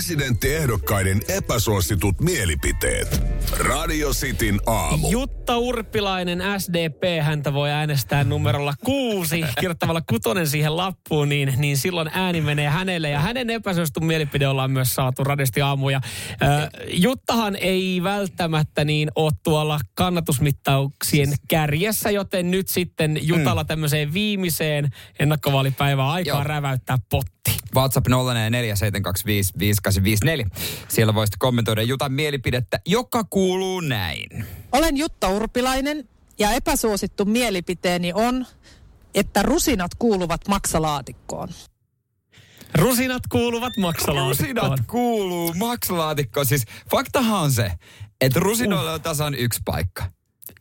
Presidenttiehdokkaiden epäsuositut mielipiteet. Radio Cityn aamu. Jutta Urpilainen, SDP, häntä voi äänestää numerolla kuusi, kirjoittamalla kutonen siihen lappuun, niin, niin silloin ääni menee hänelle. Ja hänen epäsuosittu mielipide ollaan myös saatu radisti aamuja. Äh, Juttahan ei välttämättä niin ole tuolla kannatusmittauksien kärjessä, joten nyt sitten Jutalla tämmöiseen viimeiseen ennakkovaalipäivään aikaa Joo. räväyttää potti. WhatsApp 0447255854. Siellä voisit kommentoida Jutan mielipidettä, joka kuuluu näin. Olen Jutta Urpilainen ja epäsuosittu mielipiteeni on, että rusinat kuuluvat maksalaatikkoon. Rusinat kuuluvat maksalaatikkoon. Rusinat kuuluu maksalaatikkoon. Siis faktahan on se, että rusinoilla on tasan yksi paikka.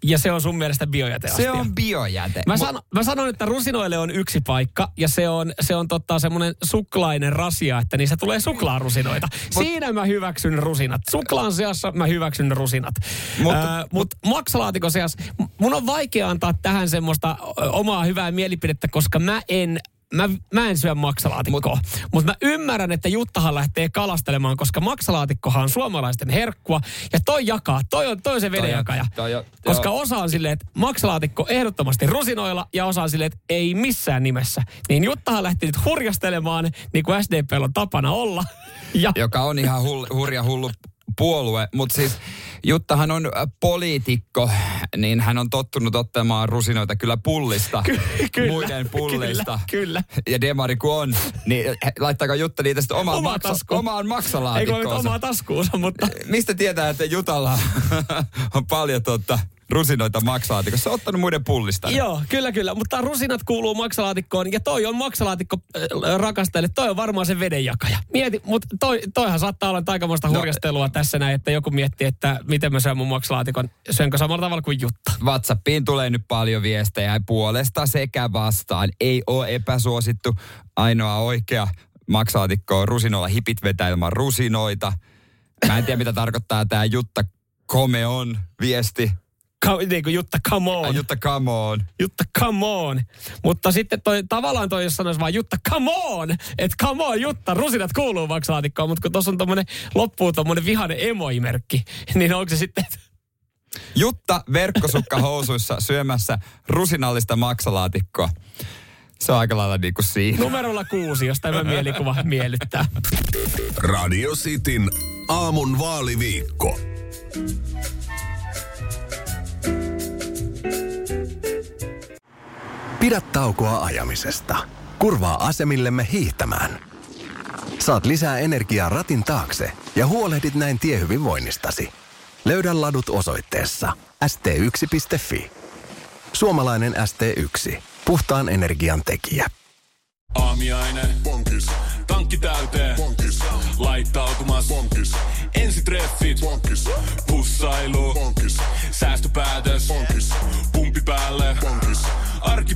Ja se on sun mielestä biojäteastia. Se on biojäte. Mä, Mut- sano, mä sanon, että rusinoille on yksi paikka ja se on, se on totta semmoinen suklainen rasia, että niissä tulee suklaarusinoita. Siinä mä hyväksyn rusinat. Suklaan seassa mä hyväksyn rusinat. Mutta- Äh, Mutta maksalaatikon seassa, mun on vaikea antaa tähän semmoista omaa hyvää mielipidettä, koska mä en Mä, mä en syö maksalaatikkoa, mutta mut mä ymmärrän, että Juttahan lähtee kalastelemaan, koska maksalaatikkohan on suomalaisten herkkua. Ja toi jakaa, toi on, toi on se vedenjakaja. toi on- koska joo. osa on silleen, että maksalaatikko ehdottomasti rusinoilla ja osa on silleen, että ei missään nimessä. Niin Juttahan lähti nyt hurjastelemaan, niin kuin SDP on tapana olla. Ja joka on ihan hull, hurja hullu puolue, mutta siis Juttahan on äh, poliitikko, niin hän on tottunut ottamaan rusinoita kyllä pullista, kyllä, muiden pullista. kyllä, kyllä. Ja demari kun on, niin laittaako Jutta niitä sitten omaan, Omaan maksa, omaan ei kun maksalaatikkoonsa? omaa taskuunsa, mutta Mistä tietää, että Jutalla on paljon tuota, rusinoita maksalaatikossa? Ottanut muiden pullista. Joo, kyllä, kyllä. Mutta rusinat kuuluu maksalaatikkoon ja toi on maksalaatikko äh, rakastajille. Toi on varmaan se vedenjakaja. Mieti, mutta toi, toihan saattaa olla aikamoista No, hurjastelua tässä näin, että joku miettii, että miten mä syön mun maksalaatikon. Syönkö samalla tavalla kuin Jutta? WhatsAppiin tulee nyt paljon viestejä puolesta sekä vastaan. Ei ole epäsuosittu. Ainoa oikea maksalaatikko on rusinoilla hipit vetää ilman rusinoita. Mä en tiedä, mitä tarkoittaa tämä Jutta Come on viesti. Ka- niin kuin Jutta, come on. Jutta Come on. Jutta, come on. Mutta sitten toi, tavallaan toi, jos sanoisi vaan Jutta, come on. Että come on, Jutta, rusinat kuuluu maksalaatikkoon. Mutta kun tuossa on tommonen, loppuu tommonen vihainen emoimerkki, niin onko se sitten, Jutta verkkosukka housuissa syömässä rusinallista maksalaatikkoa. Se on aika lailla niin kuin siinä. numerolla kuusi, jos tämä mielikuva miellyttää. Radio Cityn aamun vaaliviikko. Pidä taukoa ajamisesta. Kurvaa asemillemme hiihtämään. Saat lisää energiaa ratin taakse ja huolehdit näin tiehyvinvoinnistasi. Löydä ladut osoitteessa st1.fi. Suomalainen ST1. Puhtaan energian tekijä. Aamiaine. Bonkis. Tankki täyteen. Bonkis. Laittautumas. Bonkis. Ensitreffit. Bonkis. Pussailu. Bonkis.